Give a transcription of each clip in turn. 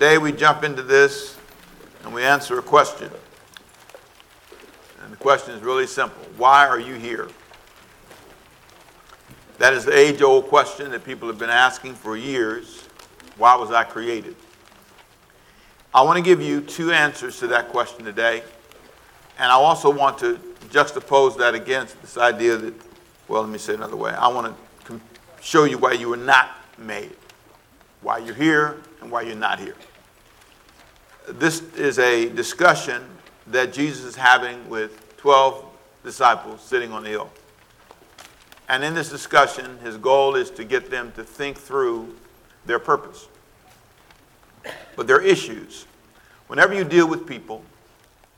Today we jump into this and we answer a question. And the question is really simple Why are you here? That is the age old question that people have been asking for years. Why was I created? I want to give you two answers to that question today. And I also want to juxtapose that against this idea that, well, let me say it another way. I want to show you why you were not made, why you're here, and why you're not here. This is a discussion that Jesus is having with 12 disciples sitting on the hill. And in this discussion, his goal is to get them to think through their purpose. But their issues. Whenever you deal with people,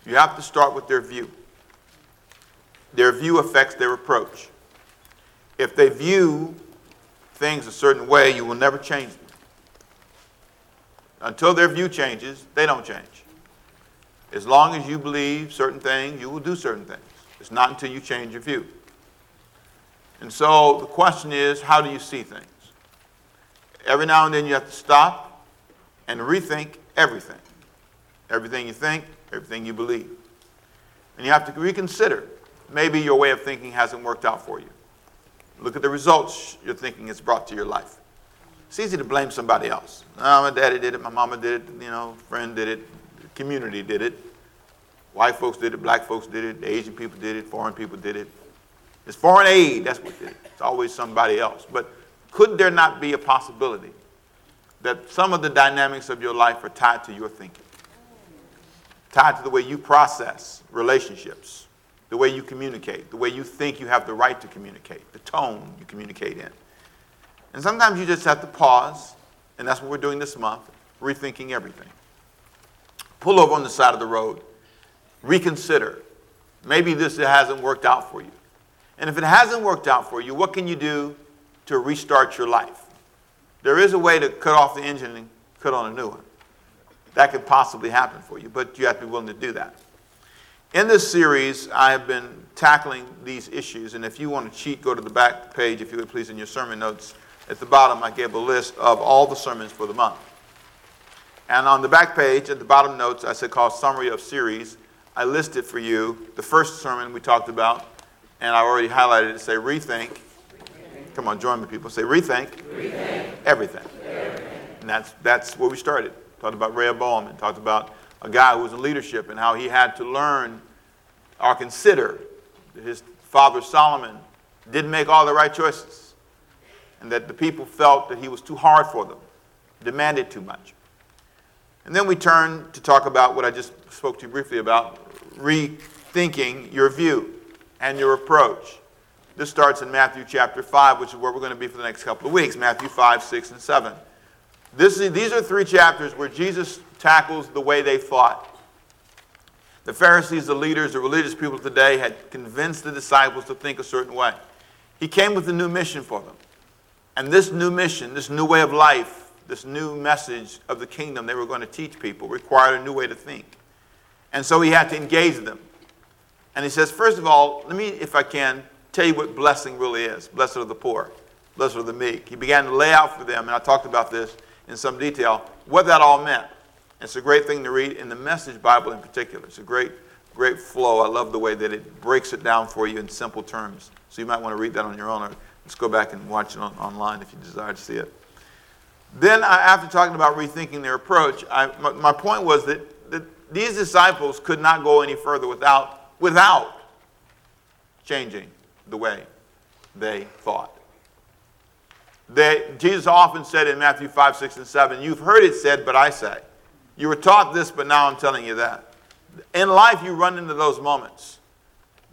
you have to start with their view. Their view affects their approach. If they view things a certain way, you will never change them. Until their view changes, they don't change. As long as you believe certain things, you will do certain things. It's not until you change your view. And so the question is how do you see things? Every now and then you have to stop and rethink everything. Everything you think, everything you believe. And you have to reconsider. Maybe your way of thinking hasn't worked out for you. Look at the results your thinking has brought to your life. It's easy to blame somebody else. Oh, my daddy did it, my mama did it, you know, friend did it, community did it. White folks did it, black folks did it, Asian people did it, foreign people did it. It's foreign aid, that's what did it. It's always somebody else. But could there not be a possibility that some of the dynamics of your life are tied to your thinking? Tied to the way you process relationships, the way you communicate, the way you think you have the right to communicate, the tone you communicate in. And sometimes you just have to pause, and that's what we're doing this month, rethinking everything. Pull over on the side of the road, reconsider. Maybe this hasn't worked out for you. And if it hasn't worked out for you, what can you do to restart your life? There is a way to cut off the engine and cut on a new one. That could possibly happen for you, but you have to be willing to do that. In this series, I have been tackling these issues, and if you want to cheat, go to the back page, if you would please, in your sermon notes. At the bottom, I gave a list of all the sermons for the month. And on the back page, at the bottom notes, I said called Summary of Series. I listed for you the first sermon we talked about, and I already highlighted it. Say, rethink. Come on, join me, people. Say, rethink, rethink. Everything. everything. And that's, that's where we started. Talked about Rehoboam and talked about a guy who was in leadership and how he had to learn or consider that his father Solomon didn't make all the right choices and that the people felt that he was too hard for them, demanded too much. And then we turn to talk about what I just spoke to you briefly about rethinking your view and your approach. This starts in Matthew chapter 5, which is where we're going to be for the next couple of weeks Matthew 5, 6, and 7. This is, these are three chapters where Jesus tackles the way they thought. The Pharisees, the leaders, the religious people today had convinced the disciples to think a certain way. He came with a new mission for them. And this new mission, this new way of life, this new message of the kingdom they were going to teach people required a new way to think. And so he had to engage them. And he says, first of all, let me, if I can, tell you what blessing really is. Blessed are the poor, blessed are the meek. He began to lay out for them, and I talked about this in some detail, what that all meant. It's a great thing to read in the Message Bible in particular. It's a great, great flow. I love the way that it breaks it down for you in simple terms. So you might want to read that on your own Let's go back and watch it on, online if you desire to see it. Then, I, after talking about rethinking their approach, I, my, my, point was that, that these disciples could not go any further without, without changing the way they thought. They, Jesus often said in Matthew 5, 6, and 7, You've heard it said, but I say. You were taught this, but now I'm telling you that. In life, you run into those moments.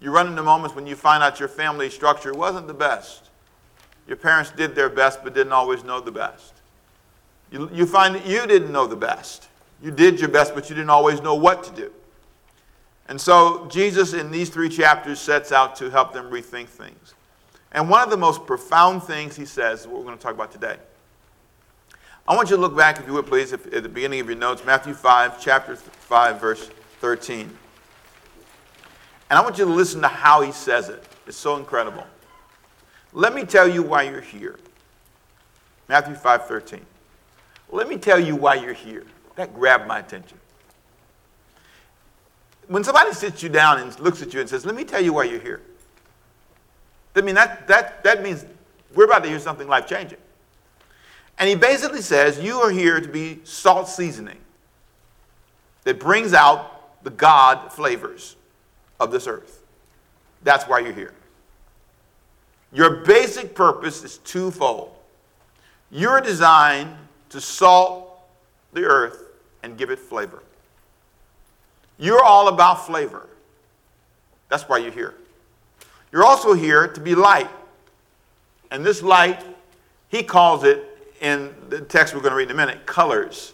You run into moments when you find out your family structure wasn't the best. Your parents did their best but didn't always know the best. You, you find that you didn't know the best. You did your best, but you didn't always know what to do. And so Jesus, in these three chapters, sets out to help them rethink things. And one of the most profound things he says, what we're going to talk about today. I want you to look back, if you would please, at the beginning of your notes, Matthew 5, chapter 5, verse 13. And I want you to listen to how he says it. It's so incredible. Let me tell you why you're here. Matthew 5:13. Let me tell you why you're here. that grabbed my attention. When somebody sits you down and looks at you and says, Let me tell you why you're here. I mean, that, that, that means we're about to hear something life changing. And he basically says, You are here to be salt seasoning that brings out the God flavors of this earth. That's why you're here. Your basic purpose is twofold. You're designed to salt the earth and give it flavor. You're all about flavor. That's why you're here. You're also here to be light. And this light, he calls it in the text we're going to read in a minute, colors,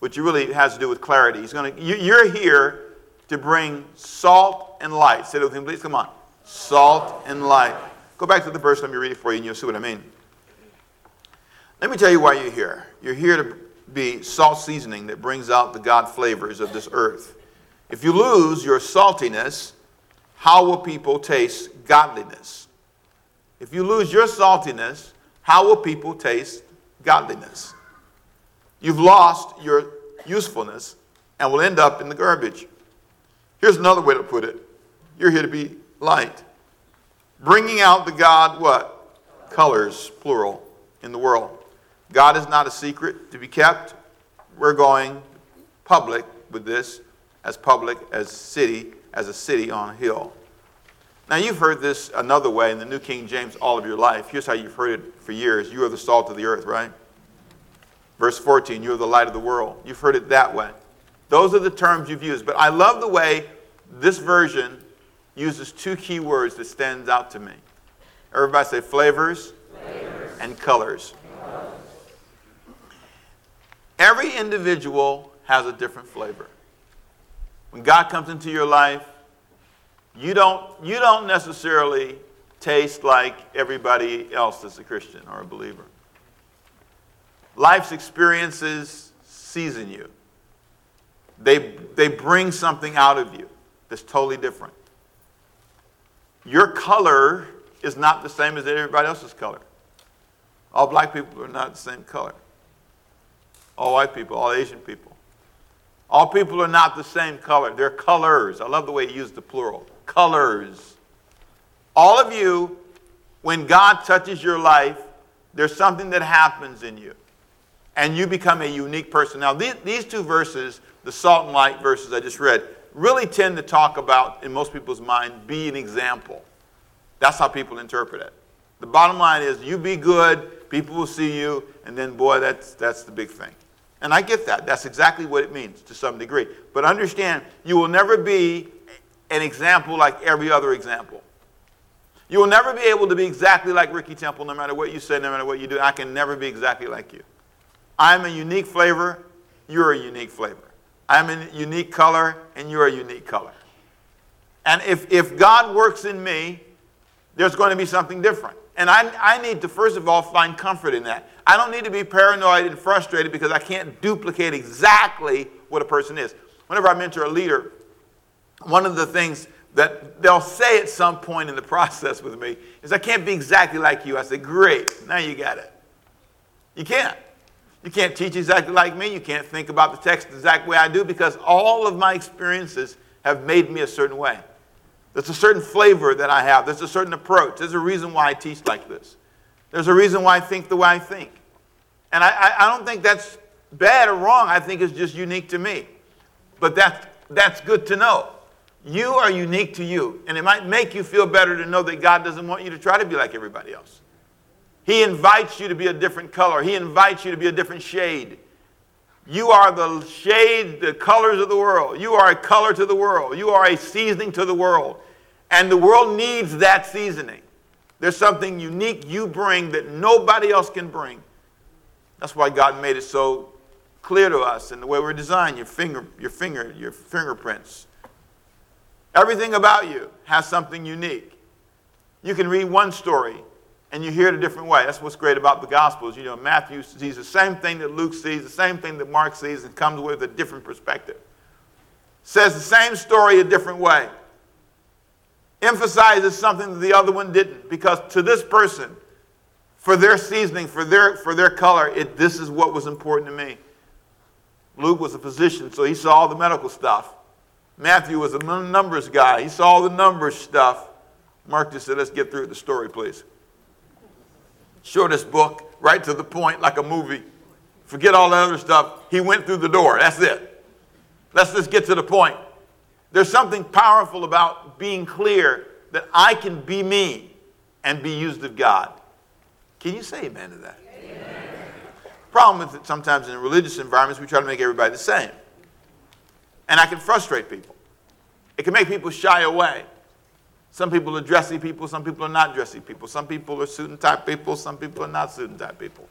which really has to do with clarity. He's going to, you're here to bring salt and light. Say it with him, please. Come on. Salt and light. Go back to the verse. Let me read it for you, and you'll see what I mean. Let me tell you why you're here. You're here to be salt seasoning that brings out the God flavors of this earth. If you lose your saltiness, how will people taste godliness? If you lose your saltiness, how will people taste godliness? You've lost your usefulness and will end up in the garbage. Here's another way to put it you're here to be light, bringing out the God, what? Colors, plural, in the world. God is not a secret to be kept. We're going public with this, as public as city, as a city on a hill. Now you've heard this another way in the New King James all of your life. Here's how you've heard it for years. You are the salt of the earth, right? Verse 14, you are the light of the world. You've heard it that way. Those are the terms you've used. But I love the way this version uses two key words that stands out to me. Everybody say flavors, flavors. and colors. Every individual has a different flavor. When God comes into your life, you don't, you don't necessarily taste like everybody else that's a Christian or a believer. Life's experiences season you. They, they bring something out of you that's totally different. Your color is not the same as everybody else's color. All black people are not the same color all white people, all Asian people. All people are not the same color. They're colors. I love the way he used the plural. Colors. All of you, when God touches your life, there's something that happens in you. And you become a unique person. Now, these, two verses, the salt and light verses I just read, really tend to talk about, in most people's mind, be an example. That's how people interpret it. The bottom line is you be good, people will see you, and then, boy, that's, that's the big thing. And I get that. That's exactly what it means to some degree. But understand, you will never be an example like every other example. You will never be able to be exactly like Ricky Temple no matter what you say, no matter what you do. I can never be exactly like you. I'm a unique flavor, you're a unique flavor. I'm a unique color, and you're a unique color. And if, if God works in me, there's going to be something different. And I, I need to, first of all, find comfort in that. I don't need to be paranoid and frustrated because I can't duplicate exactly what a person is. Whenever I mentor a leader, one of the things that they'll say at some point in the process with me is, I can't be exactly like you. I say, Great, now you got it. You can't. You can't teach exactly like me. You can't think about the text the exact way I do because all of my experiences have made me a certain way. There's a certain flavor that I have. There's a certain approach. There's a reason why I teach like this. There's a reason why I think the way I think. And I, I, I don't think that's bad or wrong. I think it's just unique to me. But that's, that's good to know. You are unique to you. And it might make you feel better to know that God doesn't want you to try to be like everybody else. He invites you to be a different color, He invites you to be a different shade. You are the shade, the colors of the world. You are a color to the world. You are a seasoning to the world. And the world needs that seasoning. There's something unique you bring that nobody else can bring. That's why God made it so clear to us in the way we're designed, your finger, your finger, your fingerprints. Everything about you has something unique. You can read one story and you hear it a different way. That's what's great about the Gospels. You know, Matthew sees the same thing that Luke sees, the same thing that Mark sees, and comes with a different perspective. Says the same story a different way emphasizes something that the other one didn't. Because to this person, for their seasoning, for their, for their color, it, this is what was important to me. Luke was a physician, so he saw all the medical stuff. Matthew was a numbers guy, he saw all the numbers stuff. Mark just said, let's get through the story, please. Shortest book, right to the point, like a movie. Forget all the other stuff. He went through the door. That's it. Let's just get to the point. There's something powerful about being clear that I can be me and be used of God. Can you say amen to that? Amen. Problem with it sometimes in religious environments, we try to make everybody the same. And I can frustrate people. It can make people shy away. Some people are dressy people, some people are not dressy people. Some people are suit and tie people, some people are not suit and tie people.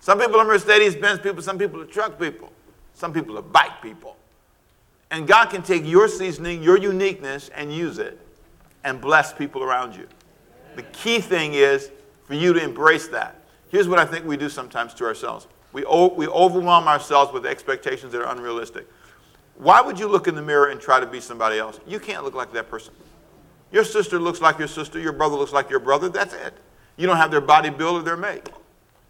Some people are Mercedes Benz people, some people are truck people, some people are bike people. And God can take your seasoning, your uniqueness, and use it and bless people around you. The key thing is for you to embrace that. Here's what I think we do sometimes to ourselves we, o- we overwhelm ourselves with expectations that are unrealistic. Why would you look in the mirror and try to be somebody else? You can't look like that person. Your sister looks like your sister, your brother looks like your brother, that's it. You don't have their body build or their make.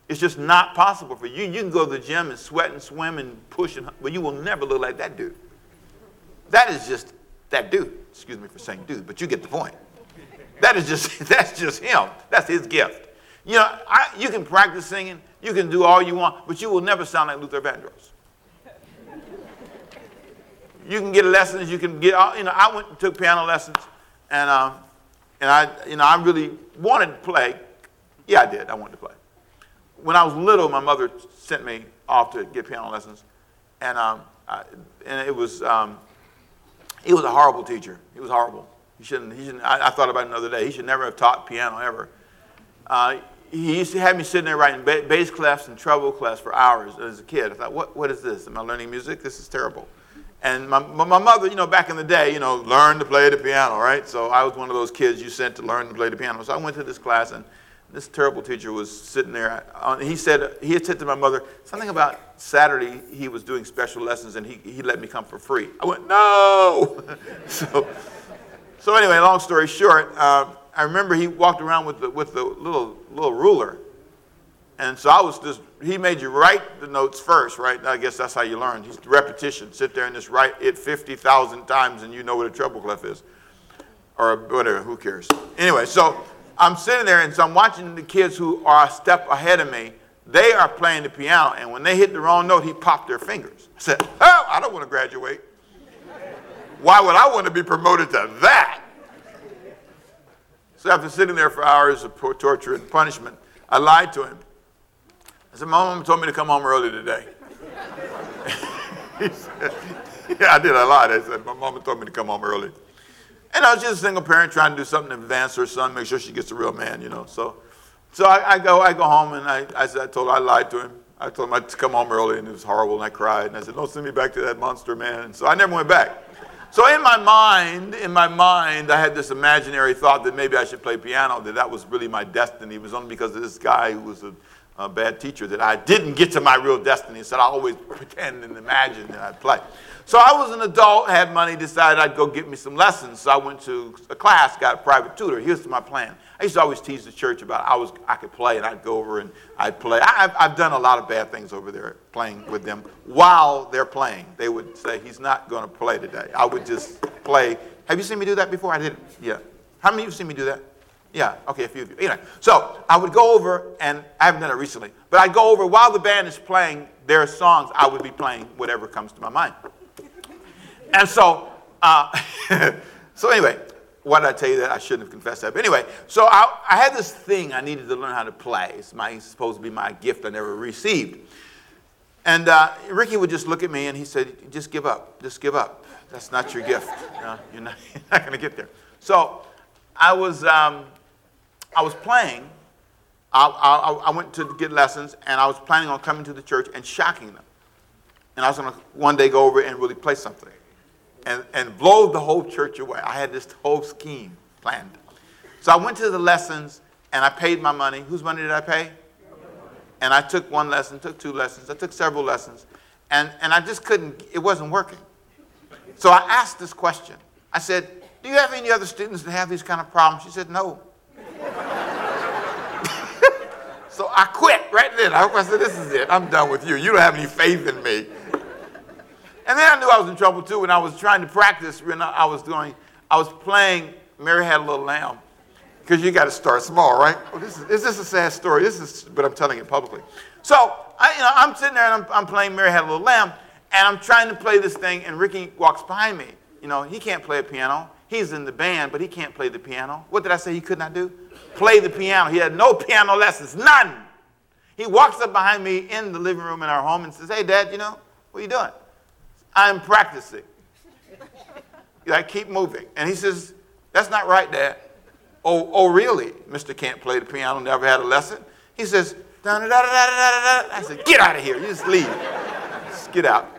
It's just not possible for you. You can go to the gym and sweat and swim and push, and, but you will never look like that dude. That is just that dude. Excuse me for saying dude, but you get the point. That is just that's just him. That's his gift. You know, I, you can practice singing, you can do all you want, but you will never sound like Luther Vandross. You can get lessons. You can get. You know, I went and took piano lessons, and um, and I, you know, I really wanted to play. Yeah, I did. I wanted to play. When I was little, my mother sent me off to get piano lessons, and um, I, and it was um, he was a horrible teacher. He was horrible. He shouldn't. He shouldn't. I, I thought about it another day. He should never have taught piano ever. Uh, he used to have me sitting there writing bass clefs and treble clefs for hours as a kid. I thought, what, what is this? Am I learning music? This is terrible. And my, my mother, you know, back in the day, you know, learned to play the piano, right? So I was one of those kids you sent to learn to play the piano. So I went to this class, and this terrible teacher was sitting there. He said, he had said to my mother something about Saturday he was doing special lessons, and he, he let me come for free. I went, no! so, so anyway, long story short, uh, I remember he walked around with the, with the little, little ruler. And so I was just, he made you write the notes first, right? I guess that's how you learn. Just repetition. Sit there and just write it 50,000 times and you know what a treble clef is. Or whatever, who cares? Anyway, so I'm sitting there and so I'm watching the kids who are a step ahead of me. They are playing the piano, and when they hit the wrong note, he popped their fingers. I said, Oh, I don't want to graduate. Why would I want to be promoted to that? So after sitting there for hours of torture and punishment, I lied to him. I said, My mom told me to come home early today. said, Yeah, I did. a lied. I said, My mama told me to come home early. And I was just a single parent trying to do something to advance her son, make sure she gets a real man, you know. So, so I, I go, I go home and I, I, said, I told I lied to him. I told him I'd come home early and it was horrible and I cried. And I said, Don't send me back to that monster man. And so I never went back. So in my mind, in my mind, I had this imaginary thought that maybe I should play piano, that that was really my destiny. It was only because of this guy who was a, a bad teacher that I didn't get to my real destiny. So I always pretend and imagine that I'd play. So I was an adult, had money, decided I'd go get me some lessons. So I went to a class, got a private tutor. Here's my plan. I used to always tease the church about I was I could play and I'd go over and I'd play. I, have I've done a lot of bad things over there playing with them while they're playing. They would say he's not going to play today. I would just play. Have you seen me do that before? I did. Yeah. How many of you have seen me do that? Yeah. Okay, a few of you. Anyway, so I would go over and I haven't done it recently, but I'd go over while the band is playing their songs. I would be playing whatever comes to my mind. And so, uh, so anyway, why did I tell you that? I shouldn't have confessed that. But anyway, so I, I had this thing I needed to learn how to play. It's, my, supposed to be my gift I never received. And uh, Ricky would just look at me and he said, just give up. Just give up. That's not your gift. you're not, not going to get there. So I was, um, I was playing. I, I, I went to get lessons and I was planning on coming to the church and shocking them. And I was going to one day go over and really play something and, and blow the whole church away. I had this whole scheme planned. So I went to the lessons and I paid my money. Whose money did I pay? And I took one lesson, took two lessons, I took several lessons, and, and I just couldn't, it wasn't working. So I asked this question. I said, Do you have any other students that have these kind of problems? She said, No. so I quit right then. I said, This is it. I'm done with you. You don't have any faith in me. And then I knew I was in trouble too when I was trying to practice. When I was doing, I was playing Mary Had a Little Lamb. Because you got to start small, right? Oh, this is, is this a sad story? This is, but I'm telling it publicly. So I, you know, I'm sitting there and I'm, I'm playing Mary Had a Little Lamb, and I'm trying to play this thing, and Ricky walks behind me. You know, he can't play a piano. He's in the band, but he can't play the piano. What did I say he could not do? Play the piano. He had no piano lessons, none. He walks up behind me in the living room in our home and says, Hey, Dad, you know, what are you doing? I'm practicing. I keep moving. And he says, That's not right, Dad. Oh, oh, really? Mr. Can't play the piano, never had a lesson. He says, da da da da da da. I said, Get out of here. You just leave. Just get out.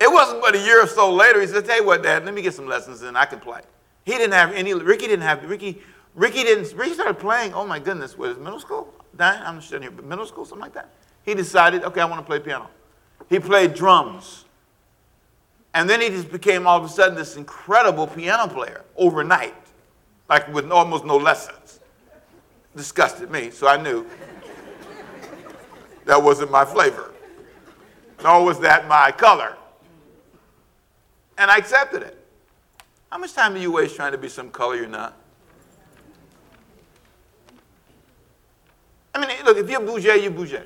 It wasn't but a year or so later, he said, Tell you what, Dad, let me get some lessons and I can play. He didn't have any, Ricky didn't have, Ricky, Ricky didn't, Ricky started playing, oh my goodness, what is middle school? I'm sitting here, but middle school, something like that. He decided, okay, I want to play piano. He played drums. And then he just became all of a sudden this incredible piano player overnight, like with almost no lessons. Disgusted me, so I knew that wasn't my flavor. Nor was that my color. And I accepted it. How much time do you waste trying to be some color you're not? I mean, look, if you're bougie, you're bougie.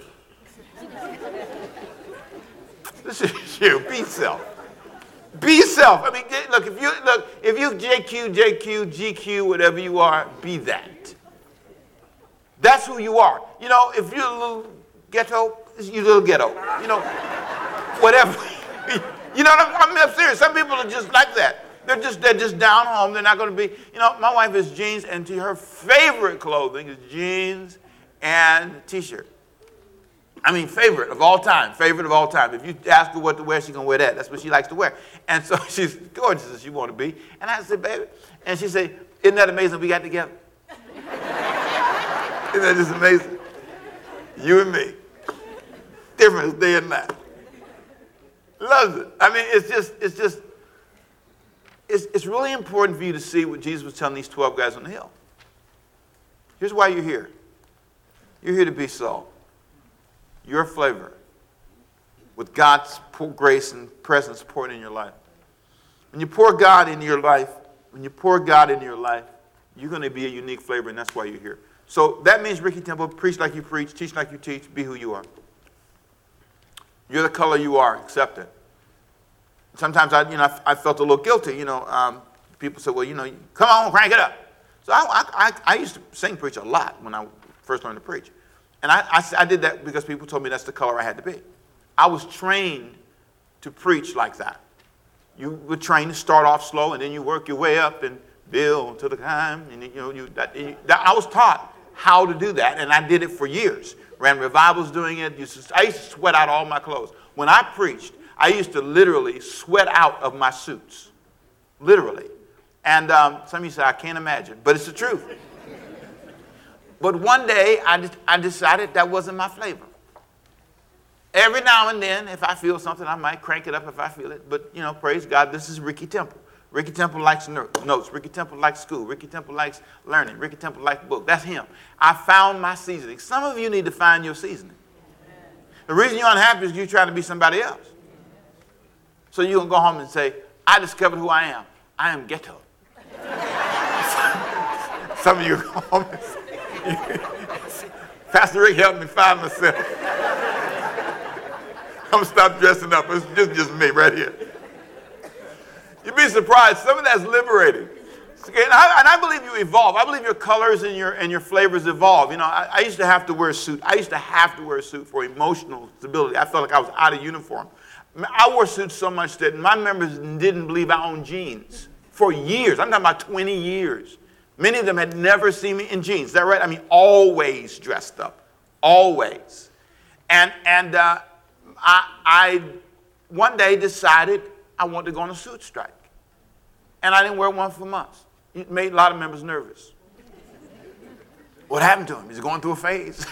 this is you. Be self. Be self. I mean, look, if you look, if you JQ, JQ, GQ, whatever you are, be that. That's who you are. You know, if you're a little ghetto, you're a little ghetto. You know, whatever. You know what I'm, I'm serious. Some people are just like that. They're just they're just down home. They're not going to be. You know, my wife is jeans, and to her favorite clothing is jeans and t-shirt. I mean, favorite of all time. Favorite of all time. If you ask her what to wear, she's gonna wear that. That's what she likes to wear. And so she's gorgeous as she want to be. And I said, baby, and she said, isn't that amazing we got together? isn't that just amazing? You and me. Difference day and night loves it. I mean, it's just, it's just, it's, it's really important for you to see what Jesus was telling these 12 guys on the hill. Here's why you're here. You're here to be salt. Your flavor with God's grace and presence poured in your life. When you pour God into your life, when you pour God into your life, you're going to be a unique flavor, and that's why you're here. So that means Ricky Temple, preach like you preach, teach like you teach, be who you are. You're the color you are. Accept it. Sometimes I, you know, I, felt a little guilty. You know, um, people said, "Well, you know, come on, crank it up." So I, I, I used to sing preach a lot when I first learned to preach, and I, I, I did that because people told me that's the color I had to be. I was trained to preach like that. You were trained to start off slow, and then you work your way up and build to the time. And you know, you, that, you that, I was taught how to do that, and I did it for years ran revivals doing it. I used to sweat out all my clothes. When I preached, I used to literally sweat out of my suits. Literally. And um, some of you say, I can't imagine, but it's the truth. but one day, I, I decided that wasn't my flavor. Every now and then, if I feel something, I might crank it up if I feel it. But, you know, praise God, this is Ricky Temple. Ricky Temple likes notes. Ricky Temple likes school. Ricky Temple likes learning. Ricky Temple likes book. That's him. I found my seasoning. Some of you need to find your seasoning. The reason you're unhappy is you're trying to be somebody else. So going to go home and say, I discovered who I am. I am ghetto. Some of you go home and say, Pastor Rick helped me find myself. I'm to stop dressing up. It's just, just me right here. You'd be surprised. Some of that's liberating. And I, and I, believe you evolve. I believe your colors and your, and your flavors evolve. You know, I, I, used to have to wear a suit. I used to have to wear a suit for emotional stability. I felt like I was out of uniform. I wore suits so much that my members didn't believe I owned jeans for years. I'm talking about 20 years. Many of them had never seen me in jeans. Is that right? I mean, always dressed up. Always. And, and uh, I, I one day decided I wanted to go on a suit strike. And I didn't wear one for months. It made a lot of members nervous. what happened to him? He's going through a phase.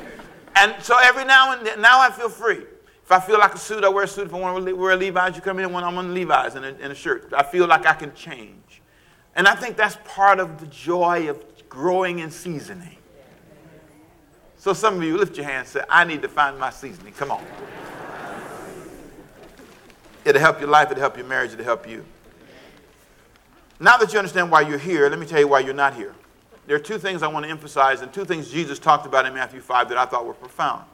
and so every now and then, now I feel free. If I feel like a suit, I wear a suit. If I want to wear Levi's, you come in when I'm on Levi's and a, and a shirt. I feel like I can change. And I think that's part of the joy of growing and seasoning. So some of you lift your hand and say, I need to find my seasoning. Come on. It'll help your life, it'll help your marriage, it'll help you. Now that you understand why you're here, let me tell you why you're not here. There are two things I want to emphasize, and two things Jesus talked about in Matthew 5 that I thought were profound.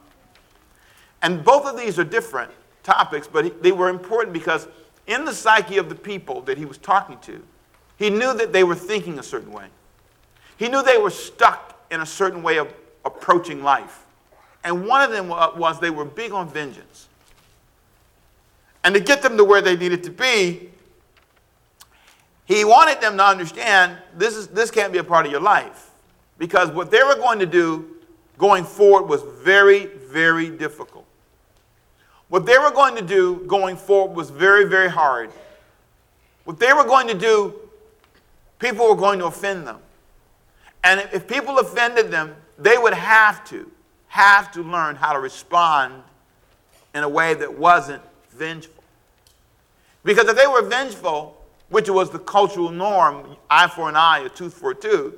And both of these are different topics, but they were important because in the psyche of the people that he was talking to, he knew that they were thinking a certain way. He knew they were stuck in a certain way of approaching life. And one of them was they were big on vengeance. And to get them to where they needed to be, he wanted them to understand this, is, this can't be a part of your life. Because what they were going to do going forward was very, very difficult. What they were going to do going forward was very, very hard. What they were going to do, people were going to offend them. And if people offended them, they would have to, have to learn how to respond in a way that wasn't vengeful. Because if they were vengeful, which was the cultural norm, eye for an eye, a tooth for a tooth,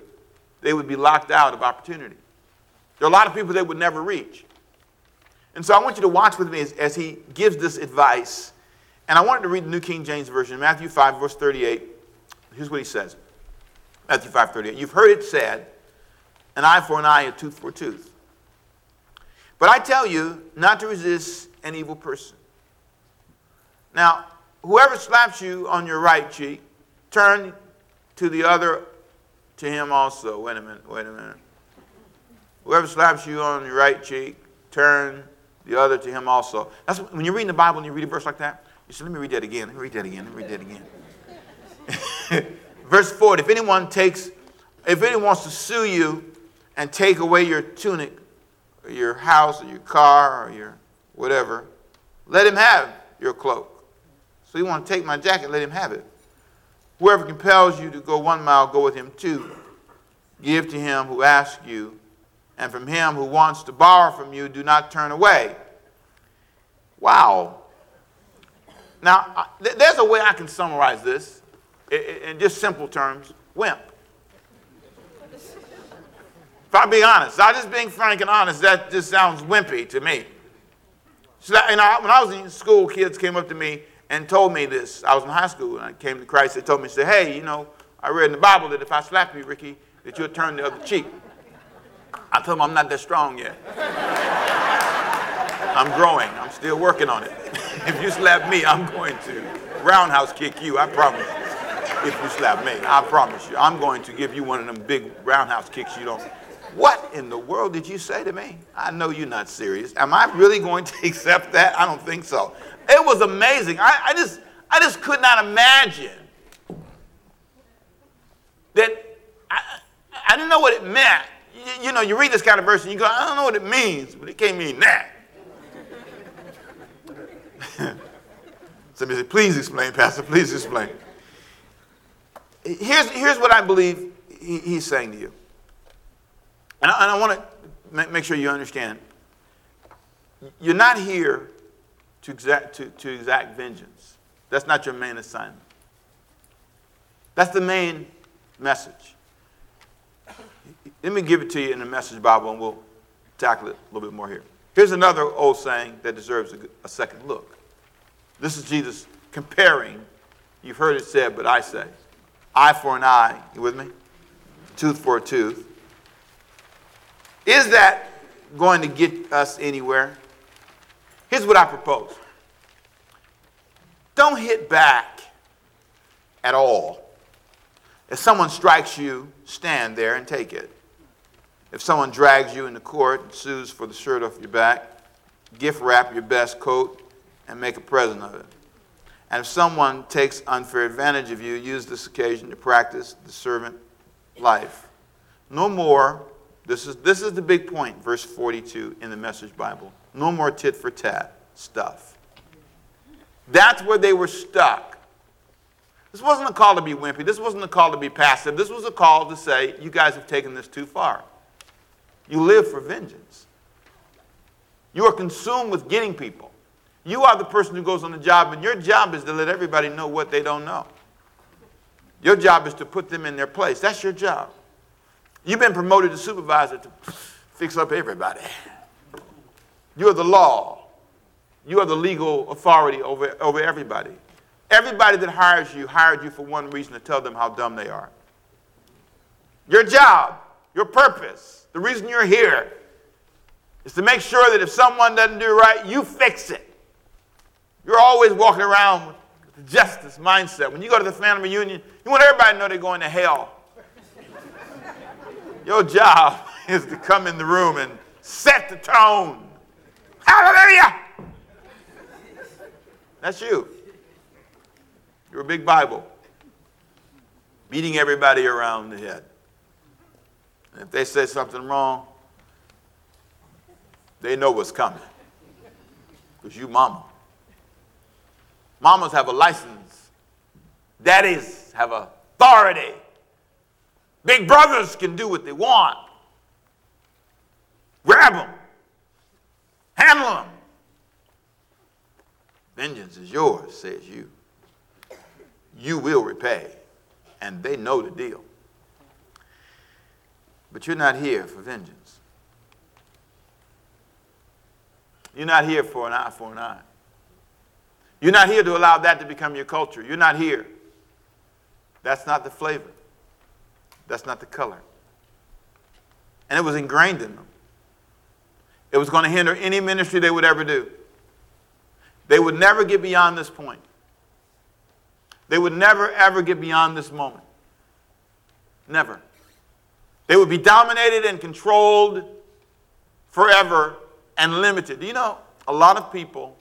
they would be locked out of opportunity. There are a lot of people they would never reach. And so I want you to watch with me as, as he gives this advice. And I wanted to read the New King James Version, Matthew 5, verse 38. Here's what he says Matthew 5, 38. You've heard it said, an eye for an eye, a tooth for a tooth. But I tell you not to resist an evil person. Now, whoever slaps you on your right cheek, turn to the other to him also. Wait a minute, wait a minute. Whoever slaps you on your right cheek, turn the other to him also. That's when you're reading the Bible and you read a verse like that, you say, let me read that again. Let me read that again. Let me read that again. verse 4 if anyone takes, if anyone wants to sue you and take away your tunic, or your house, or your car, or your whatever, let him have your cloak. So you want to take my jacket, let him have it. Whoever compels you to go one mile, go with him two. Give to him who asks you and from him who wants to borrow from you, do not turn away. Wow. Now, there's a way I can summarize this in just simple terms wimp. If I'm being honest, I'm just being frank and honest, that just sounds wimpy to me. So that, and I, when I was in school, kids came up to me and told me this. I was in high school and I came to Christ. They told me, say, hey, you know, I read in the Bible that if I slap you, Ricky, that you'll turn the other cheek. I told him I'm not that strong yet. I'm growing. I'm still working on it. if you slap me, I'm going to roundhouse kick you. I promise. If you slap me, I promise you. I'm going to give you one of them big roundhouse kicks you don't. What in the world did you say to me? I know you're not serious. Am I really going to accept that? I don't think so. It was amazing. I, I just, I just could not imagine that I, I didn't know what it meant you, you know, you read this kind of verse and you go, I don't know what it means, but it can't mean that. Somebody said, please explain, Pastor, please explain. Here's, here's what I believe he, he's saying to you. And I, I want to make sure you understand. You're not here to exact, to, to exact vengeance. That's not your main assignment. That's the main message. Let me give it to you in the Message Bible and we'll tackle it a little bit more here. Here's another old saying that deserves a, a second look. This is Jesus comparing, you've heard it said, but I say, eye for an eye. You with me? Tooth for a tooth. Is that going to get us anywhere? Here's what I propose don't hit back at all. If someone strikes you, stand there and take it. If someone drags you into court and sues for the shirt off your back, gift wrap your best coat and make a present of it. And if someone takes unfair advantage of you, use this occasion to practice the servant life. No more, this is, this is the big point, verse 42 in the Message Bible. No more tit for tat stuff. That's where they were stuck. This wasn't a call to be wimpy. This wasn't a call to be passive. This was a call to say, you guys have taken this too far. You live for vengeance. You are consumed with getting people. You are the person who goes on the job, and your job is to let everybody know what they don't know. Your job is to put them in their place. That's your job. You've been promoted to supervisor to fix up everybody. You're the law. You are the legal authority over, over everybody. Everybody that hires you hired you for one reason to tell them how dumb they are. Your job, your purpose, the reason you're here is to make sure that if someone doesn't do right, you fix it. You're always walking around with the justice mindset. When you go to the family reunion, you want everybody to know they're going to hell. Your job is to come in the room and set the tone. Hallelujah! That's you. You're a big Bible, beating everybody around the head. And if they say something wrong, they know what's coming. Because you mama. Mamas have a license. Daddies have authority. Big brothers can do what they want. Grab them. Handle them. Vengeance is yours, says you. You will repay. And they know the deal. But you're not here for vengeance. You're not here for an eye for an eye. You're not here to allow that to become your culture. You're not here. That's not the flavor. That's not the color. And it was ingrained in them. It was going to hinder any ministry they would ever do. They would never get beyond this point. They would never, ever get beyond this moment. Never. They would be dominated and controlled forever and limited. You know, a lot of people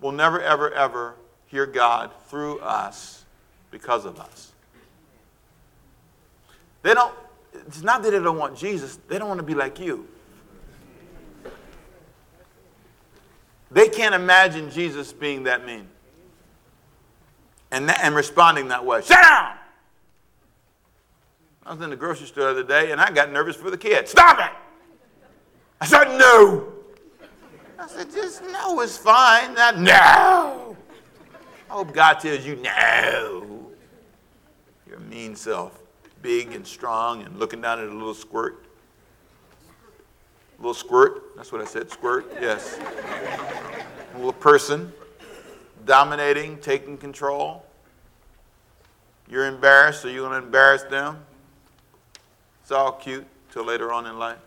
will never, ever, ever hear God through us because of us. They don't, it's not that they don't want Jesus, they don't want to be like you. They can't imagine Jesus being that mean and, that, and responding that way. Sit down! I was in the grocery store the other day and I got nervous for the kid. Stop it! I said, no. I said, just no is fine. Not no. I hope God tells you no. Your mean self, big and strong and looking down at a little squirt. A little squirt. That's what I said, squirt. Yes. A little person dominating, taking control. You're embarrassed, so you're going to embarrass them. It's all cute till later on in life.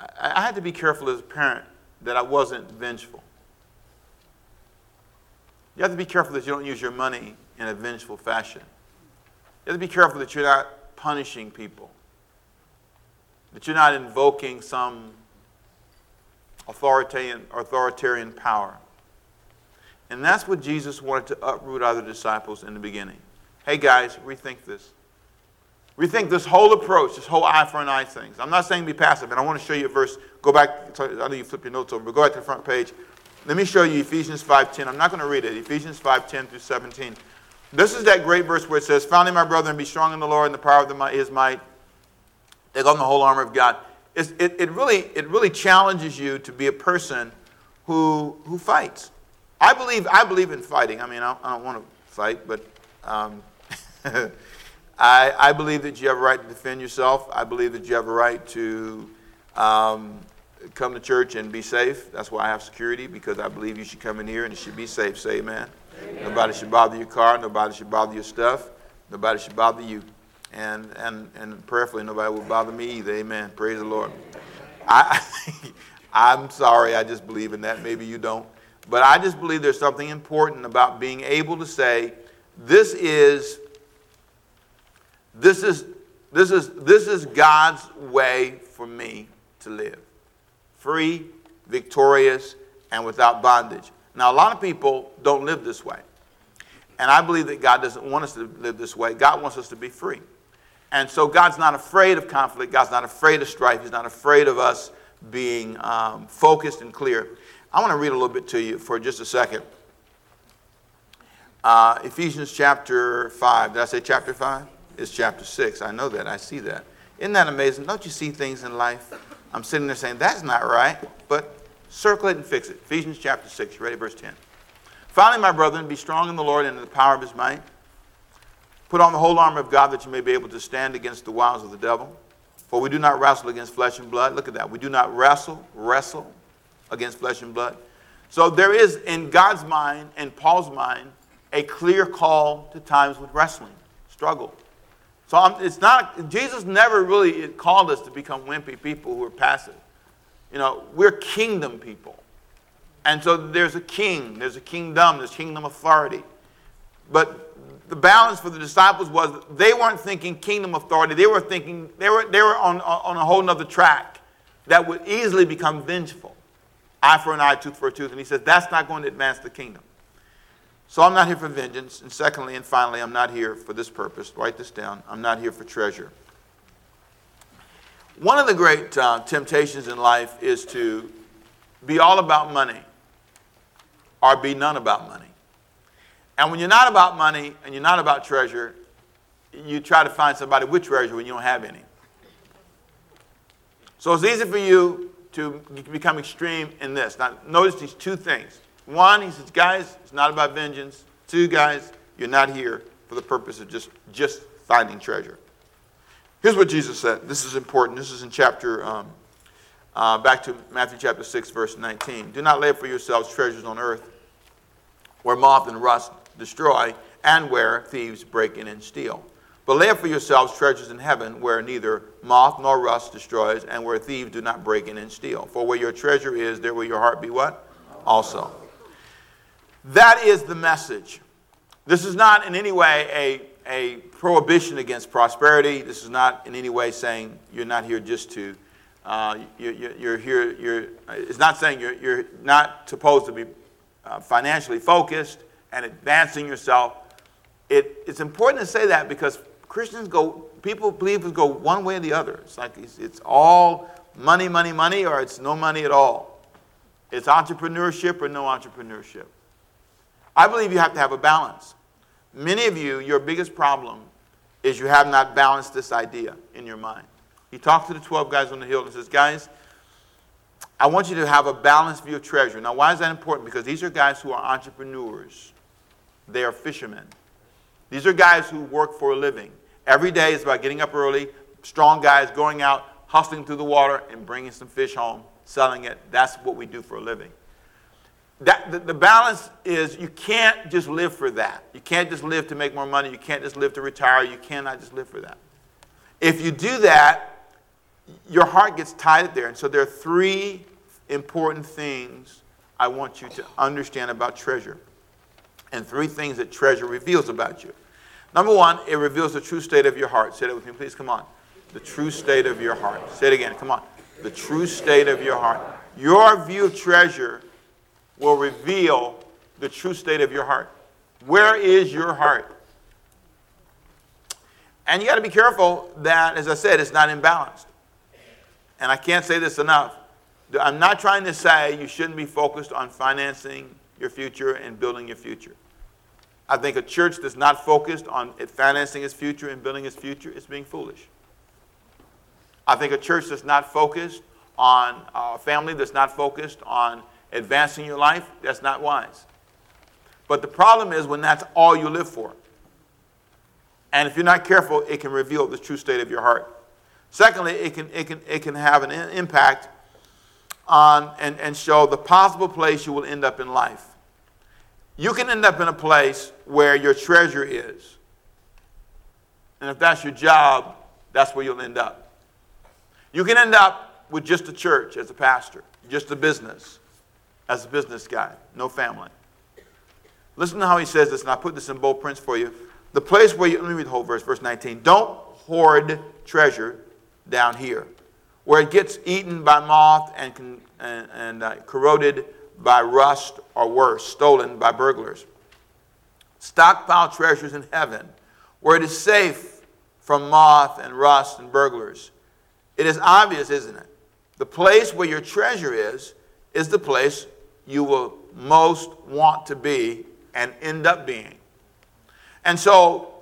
I, I had to be careful as a parent that I wasn't vengeful. You have to be careful that you don't use your money in a vengeful fashion. You have to be careful that you're not punishing people, that you're not invoking some authoritarian, authoritarian power. And that's what Jesus wanted to uproot other disciples in the beginning. Hey guys, rethink this. Rethink this whole approach, this whole eye for an eye thing. I'm not saying be passive, and I want to show you a verse. Go back, I know you flip your notes over, but go back to the front page. Let me show you Ephesians 5.10. I'm not going to read it. Ephesians 5.10 through 17. This is that great verse where it says, Finally, my brethren, be strong in the Lord and the power of the, might, his might. Take on the whole armor of God. It, it, really, it really challenges you to be a person who, who fights. I believe, I believe in fighting. I mean, I, don't want to fight, but um, I, I, believe that you have a right to defend yourself. I believe that you have a right to um, come to church and be safe. That's why I have security, because I believe you should come in here and it should be safe. Say amen. amen. Nobody should bother your car. Nobody should bother your stuff. Nobody should bother you. And, and, and prayerfully, nobody will bother me either. Amen. Praise the Lord. I, I'm sorry, I just believe in that. Maybe you don't. But I just believe there's something important about being able to say, this is, this is, this is, this is God's way for me to live. Free, victorious, and without bondage. Now, a lot of people don't live this way. And I believe that God doesn't want us to live this way. God wants us to be free. And so God's not afraid of conflict. God's not afraid of strife. He's not afraid of us being um, focused and clear. I want to read a little bit to you for just a second. Uh, Ephesians chapter 5. Did I say chapter 5? It's chapter 6. I know that. I see that. Isn't that amazing? Don't you see things in life? I'm sitting there saying, that's not right, but circle it and fix it. Ephesians chapter 6. You ready? Verse 10. Finally, my brethren, be strong in the Lord and in the power of his might. Put on the whole armor of God that you may be able to stand against the wiles of the devil. For we do not wrestle against flesh and blood. Look at that. We do not wrestle, wrestle against flesh and blood. So there is, in God's mind and Paul's mind, a clear call to times with wrestling, struggle. So I'm, it's not, Jesus never really called us to become wimpy people who are passive. You know, we're kingdom people. And so there's a king, there's a kingdom, there's kingdom authority. But the balance for the disciples was they weren't thinking kingdom authority. They were thinking, they were, they were on, on a whole nother track that would easily become vengeful. Eye for an eye, tooth for a tooth. And he says, that's not going to advance the kingdom. So I'm not here for vengeance. And secondly and finally, I'm not here for this purpose. Write this down. I'm not here for treasure. One of the great uh, temptations in life is to be all about money or be none about money. And when you're not about money and you're not about treasure, you try to find somebody with treasure when you don't have any. So it's easy for you to become extreme in this. Now, notice these two things. One, he says, guys, it's not about vengeance. Two, guys, you're not here for the purpose of just, just finding treasure. Here's what Jesus said. This is important. This is in chapter, um, uh, back to Matthew chapter 6, verse 19. Do not lay up for yourselves treasures on earth where moth and rust destroy and where thieves break in and steal. But lay up for yourselves treasures in heaven where neither moth nor rust destroys and where thieves do not break in and steal. For where your treasure is, there will your heart be what? Also. That is the message. This is not in any way a, a prohibition against prosperity. This is not in any way saying you're not here just to, uh, you, you, you're here, you're, it's not saying you're, you're not supposed to be uh, financially focused and advancing yourself. It, it's important to say that because Christians go, people believe go one way or the other. It's like it's, it's all money, money, money, or it's no money at all. It's entrepreneurship or no entrepreneurship. I believe you have to have a balance. Many of you, your biggest problem is you have not balanced this idea in your mind. He talked to the 12 guys on the hill and says, Guys, I want you to have a balanced view of treasure. Now, why is that important? Because these are guys who are entrepreneurs, they are fishermen. These are guys who work for a living. Every day is about getting up early, strong guys going out, hustling through the water, and bringing some fish home, selling it. That's what we do for a living that the, the, balance is you can't just live for that. You can't just live to make more money. You can't just live to retire. You cannot just live for that. If you do that, your heart gets tied there. And so there are three important things I want you to understand about treasure. And three things that treasure reveals about you. Number one, it reveals the true state of your heart. Say that with me, please. Come on. The true state of your heart. Say it again. Come on. The true state of your heart. Your view of treasure will reveal the true state of your heart. Where is your heart? And you got to be careful that, as I said, it's not imbalanced. And I can't say this enough. I'm not trying to say you shouldn't be focused on financing your future and building your future. I think a church that's not focused on financing its future and building its future is being foolish. I think a church that's not focused on a family that's not focused on advancing your life, that's not wise. But the problem is when that's all you live for. And if you're not careful, it can reveal the true state of your heart. Secondly, it can, it can, it can have an impact on and, and show the possible place you will end up in life. You can end up in a place where your treasure is. And if that's your job, that's where you'll end up. You can end up with just a church as a pastor, just a business, as a business guy, no family. Listen to how he says this, and I put this in bold prints for you. The place where you, let me read the whole verse, verse 19. Don't hoard treasure down here, where it gets eaten by moth and, and, and uh, corroded by rust or worse, stolen by burglars. Stockpile treasures in heaven, where it is safe from moth and rust and burglars. It is obvious, isn't it? The place where your treasure is, is the place you will most want to be and end up being. And so,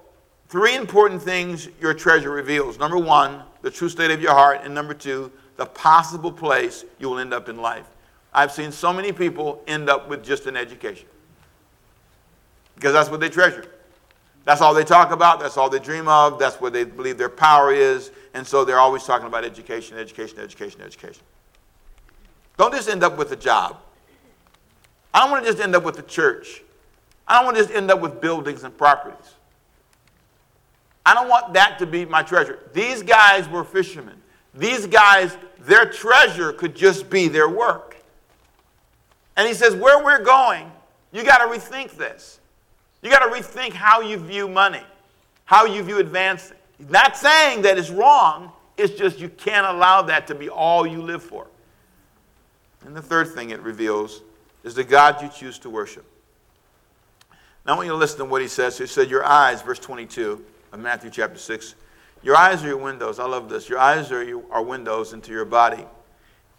three important things your treasure reveals. Number one, the true state of your heart. And number two, the possible place you will end up in life. I've seen so many people end up with just an education because that's what they treasure. That's all they talk about. That's all they dream of. That's what they believe their power is. And so they're always talking about education, education, education, education. Don't just end up with a job. I don't want to just end up with a church. I don't want to just end up with buildings and properties. I don't want that to be my treasure. These guys were fishermen. These guys, their treasure could just be their work. And he says, Where we're going, you got to rethink this. You got to rethink how you view money, how you view advancing. Not saying that it's wrong, it's just you can't allow that to be all you live for. And the third thing it reveals is the God you choose to worship. Now I want you to listen to what he says. He said, Your eyes, verse 22 of Matthew chapter 6, your eyes are your windows. I love this. Your eyes are, your, are windows into your body.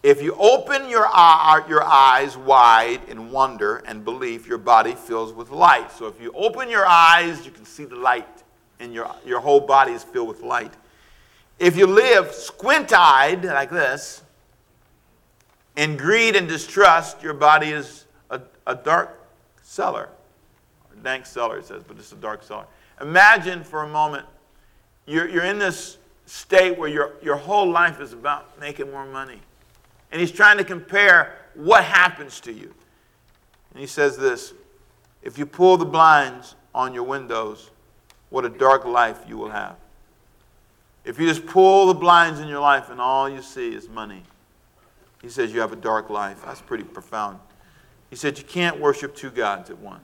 If you open your, eye, your eyes wide in wonder and belief, your body fills with light. So if you open your eyes, you can see the light, and your, your whole body is filled with light. If you live squint eyed like this, in greed and distrust, your body is a, a dark cellar. A dank cellar, it says, but it's a dark cellar. Imagine for a moment you're, you're in this state where your, your whole life is about making more money and he's trying to compare what happens to you. And he says this if you pull the blinds on your windows, what a dark life you will have. If you just pull the blinds in your life and all you see is money, he says you have a dark life. That's pretty profound. He said you can't worship two gods at once.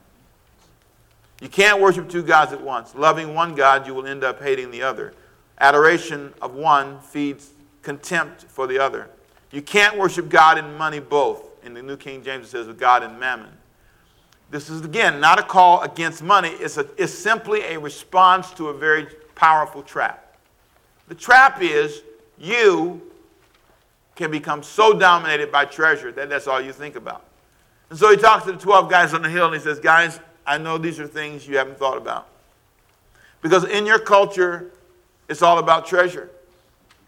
You can't worship two gods at once. Loving one God, you will end up hating the other. Adoration of one feeds contempt for the other. You can't worship God and money both. In the New King James, it says with God and mammon. This is, again, not a call against money, it's, a, it's simply a response to a very powerful trap. The trap is you can become so dominated by treasure that that's all you think about. And so he talks to the 12 guys on the hill and he says, Guys, I know these are things you haven't thought about. Because in your culture, it's all about treasure.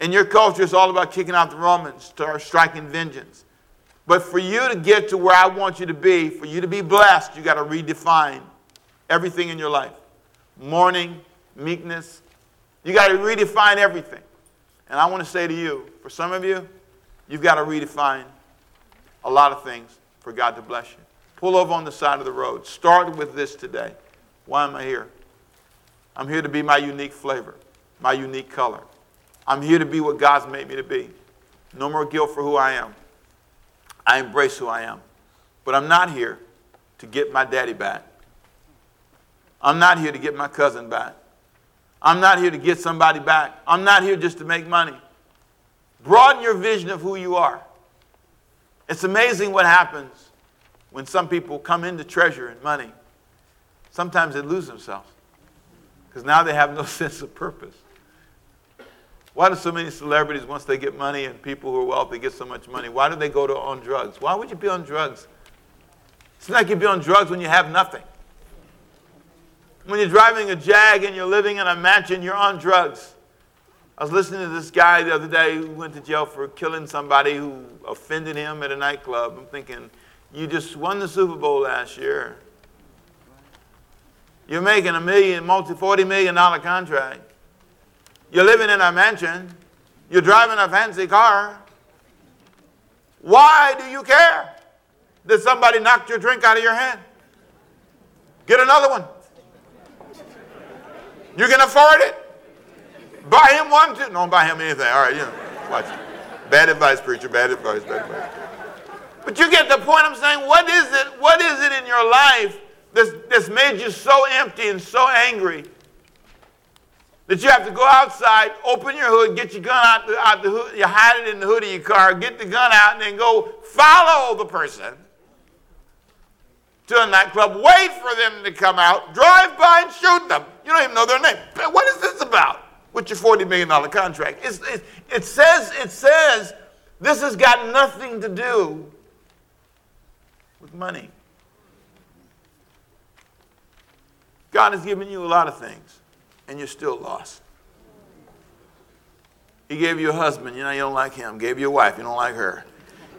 In your culture, it's all about kicking out the Romans, start striking vengeance. But for you to get to where I want you to be, for you to be blessed, you got to redefine everything in your life mourning, meekness. You got to redefine everything. And I want to say to you, for some of you, you've got to redefine a lot of things for God to bless you. Pull over on the side of the road. Start with this today. Why am I here? I'm here to be my unique flavor, my unique color. I'm here to be what God's made me to be. No more guilt for who I am. I embrace who I am. But I'm not here to get my daddy back. I'm not here to get my cousin back. I'm not here to get somebody back. I'm not here just to make money. Broaden your vision of who you are. It's amazing what happens when some people come into treasure and money. Sometimes they lose themselves because now they have no sense of purpose. Why do so many celebrities, once they get money and people who are wealthy get so much money, why do they go to on drugs? Why would you be on drugs? It's like you'd be on drugs when you have nothing. When you're driving a Jag and you're living in a mansion, you're on drugs. I was listening to this guy the other day who went to jail for killing somebody who offended him at a nightclub. I'm thinking, you just won the Super Bowl last year. You're making a million, multi $40 million contract. You're living in a mansion. You're driving a fancy car. Why do you care that somebody knocked your drink out of your hand? Get another one. You can afford it. Buy him one too. Don't buy him anything. All right, you know, watch. Bad advice, preacher. Bad advice. Bad advice. But you get the point I'm saying. What is it? What is it in your life that's, that's made you so empty and so angry that you have to go outside, open your hood, get your gun out the, out the hood, you hide it in the hood of your car, get the gun out, and then go follow the person to a nightclub, wait for them to come out, drive by and shoot them. You don't even know their name. What is this about with your $40 million contract? It's, it, it, says, it says this has got nothing to do with money. God has given you a lot of things and you're still lost. He gave you a husband, you know, you don't like him. Gave you a wife, you don't like her.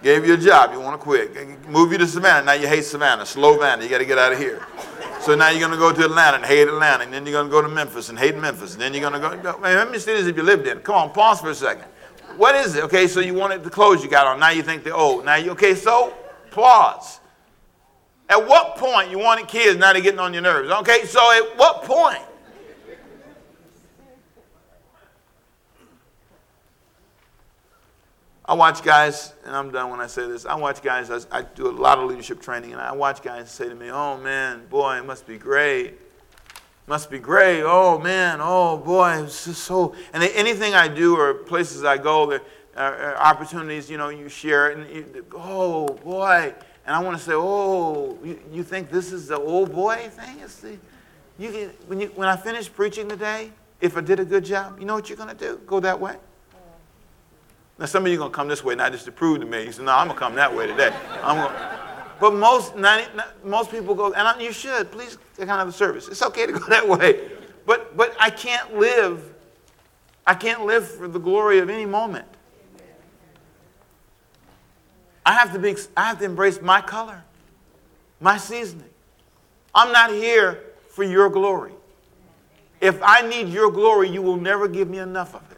Gave you a job, you want to quit. Move you to Savannah, now you hate Savannah. Slow, Savannah, you got to get out of here. So now you're going to go to Atlanta and hate Atlanta, and then you're going to go to Memphis and hate Memphis, and then you're going to go. Man, let me see this if you lived in. Come on, pause for a second. What is it? Okay, so you wanted the clothes you got on. Now you think they're old. Now you okay? So pause. At what point you wanted kids? Now they're getting on your nerves. Okay, so at what point? I watch guys, and I'm done when I say this. I watch guys, I, I, do a lot of leadership training, and I watch guys say to me, Oh man, boy, it must be great. Must be great. Oh man, oh boy, it's just so. And they, anything I do or places I go, there are opportunities, you know, you share it, and you, oh boy. And I want to say, Oh, you, you think this is the old boy thing? It's the, you can, when, you, when I finish preaching today, if I did a good job, you know what you're going to do? Go that way. Now, some of you are going to come this way, not just to prove to me. You say, no, I'm going to come that way today. I'm gonna, but most, 90, most people go, and I, you should, please come out of the service. It's okay to go that way. But, but I can't live, I can't live for the glory of any moment. I have to, be, I have to embrace my color, my seasoning. I'm not here for your glory. If I need your glory, you will never give me enough of it.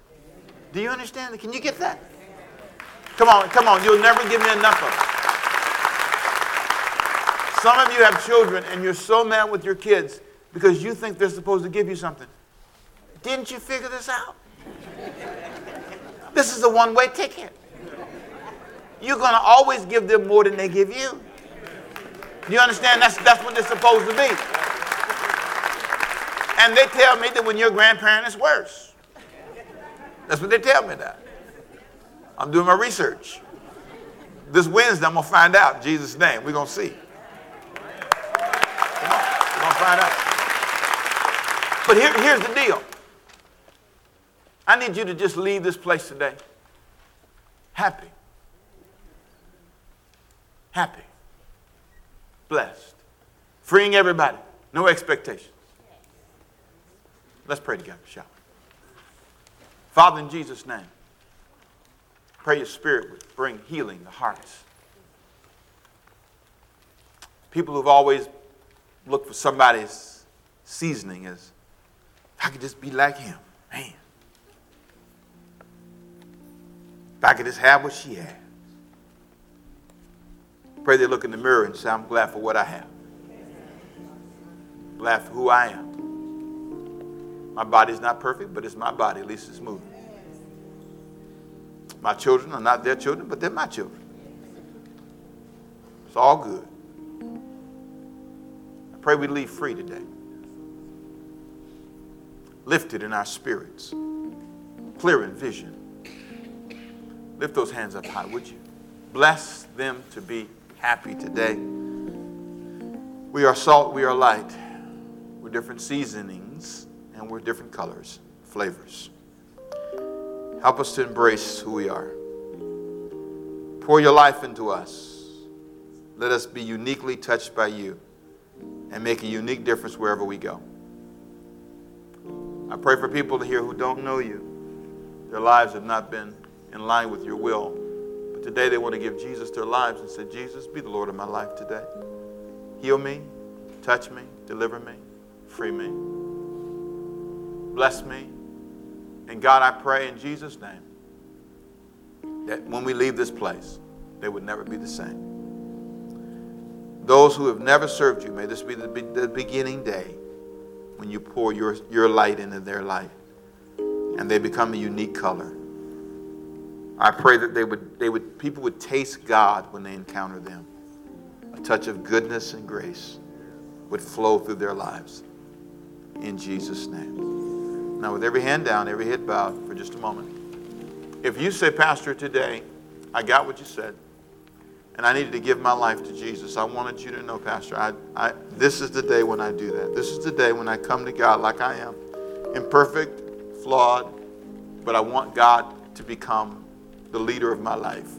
Do you understand? Can you get that? Come on, come on. You'll never give me enough of it. Some of you have children and you're so mad with your kids because you think they're supposed to give you something. Didn't you figure this out? This is a one way ticket. You're going to always give them more than they give you. You understand? That's, that's what they're supposed to be. And they tell me that when you're a grandparent, it's worse. That's what they tell me that. I'm doing my research. This Wednesday, I'm going to find out Jesus' name. We're going to see. Come on. We're going to find out. But here, here's the deal I need you to just leave this place today happy, happy, blessed, freeing everybody, no expectations. Let's pray together, shall we? Father, in Jesus' name. Pray your spirit would bring healing to hearts. People who've always looked for somebody's seasoning as, I could just be like him. Man. If I could just have what she had. Pray they look in the mirror and say, I'm glad for what I have. Glad for who I am. My body's not perfect, but it's my body. At least it's moving. My children are not their children, but they're my children. It's all good. I pray we leave free today. Lifted in our spirits, clear in vision. Lift those hands up high, would you? Bless them to be happy today. We are salt, we are light. We're different seasonings, and we're different colors, flavors. Help us to embrace who we are. Pour your life into us. Let us be uniquely touched by you and make a unique difference wherever we go. I pray for people here who don't know you. Their lives have not been in line with your will. But today they want to give Jesus their lives and say, Jesus, be the Lord of my life today. Heal me, touch me, deliver me, free me, bless me, and God, I pray in Jesus' name that when we leave this place, they would never be the same. Those who have never served you, may this be the, the beginning day when you pour your, your light into their life and they become a unique color. I pray that they would, they would, people would taste God when they encounter them. A touch of goodness and grace would flow through their lives. In Jesus' name. Now, with every hand down, every head bowed for just a moment. If you say, Pastor, today, I got what you said, and I needed to give my life to Jesus, I wanted you to know, Pastor, I, I, this is the day when I do that. This is the day when I come to God like I am, imperfect, flawed, but I want God to become the leader of my life.